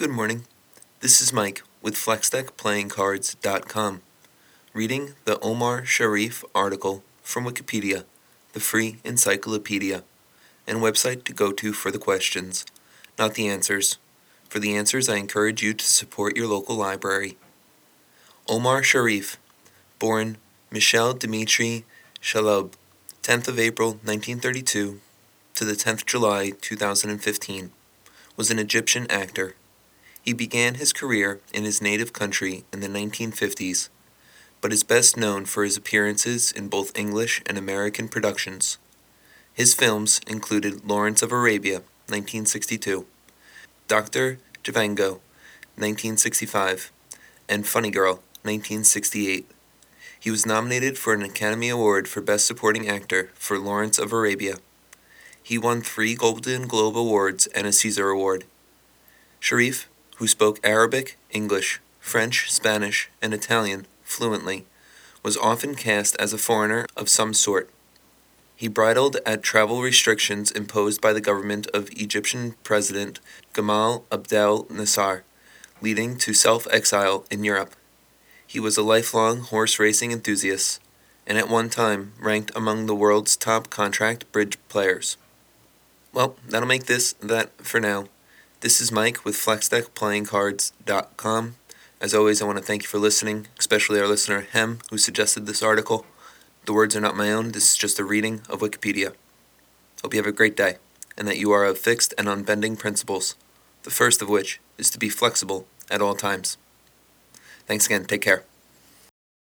Good morning. This is Mike with FlexDeckPlayingCards.com, reading the Omar Sharif article from Wikipedia, the free encyclopedia, and website to go to for the questions, not the answers. For the answers, I encourage you to support your local library. Omar Sharif, born Michel Dimitri Chalhoub, 10th of April 1932 to the 10th July 2015, was an Egyptian actor. He began his career in his native country in the 1950s, but is best known for his appearances in both English and American productions. His films included Lawrence of Arabia, 1962, Dr. Zhivago, 1965, and Funny Girl, 1968. He was nominated for an Academy Award for Best Supporting Actor for Lawrence of Arabia. He won three Golden Globe Awards and a Caesar Award. Sharif who spoke Arabic, English, French, Spanish, and Italian fluently, was often cast as a foreigner of some sort. He bridled at travel restrictions imposed by the government of Egyptian President Gamal Abdel Nasser, leading to self exile in Europe. He was a lifelong horse racing enthusiast, and at one time ranked among the world's top contract bridge players. Well, that'll make this that for now. This is Mike with FlexDeckPlayingCards.com. As always, I want to thank you for listening, especially our listener Hem, who suggested this article. The words are not my own, this is just a reading of Wikipedia. Hope you have a great day, and that you are of fixed and unbending principles, the first of which is to be flexible at all times. Thanks again, take care.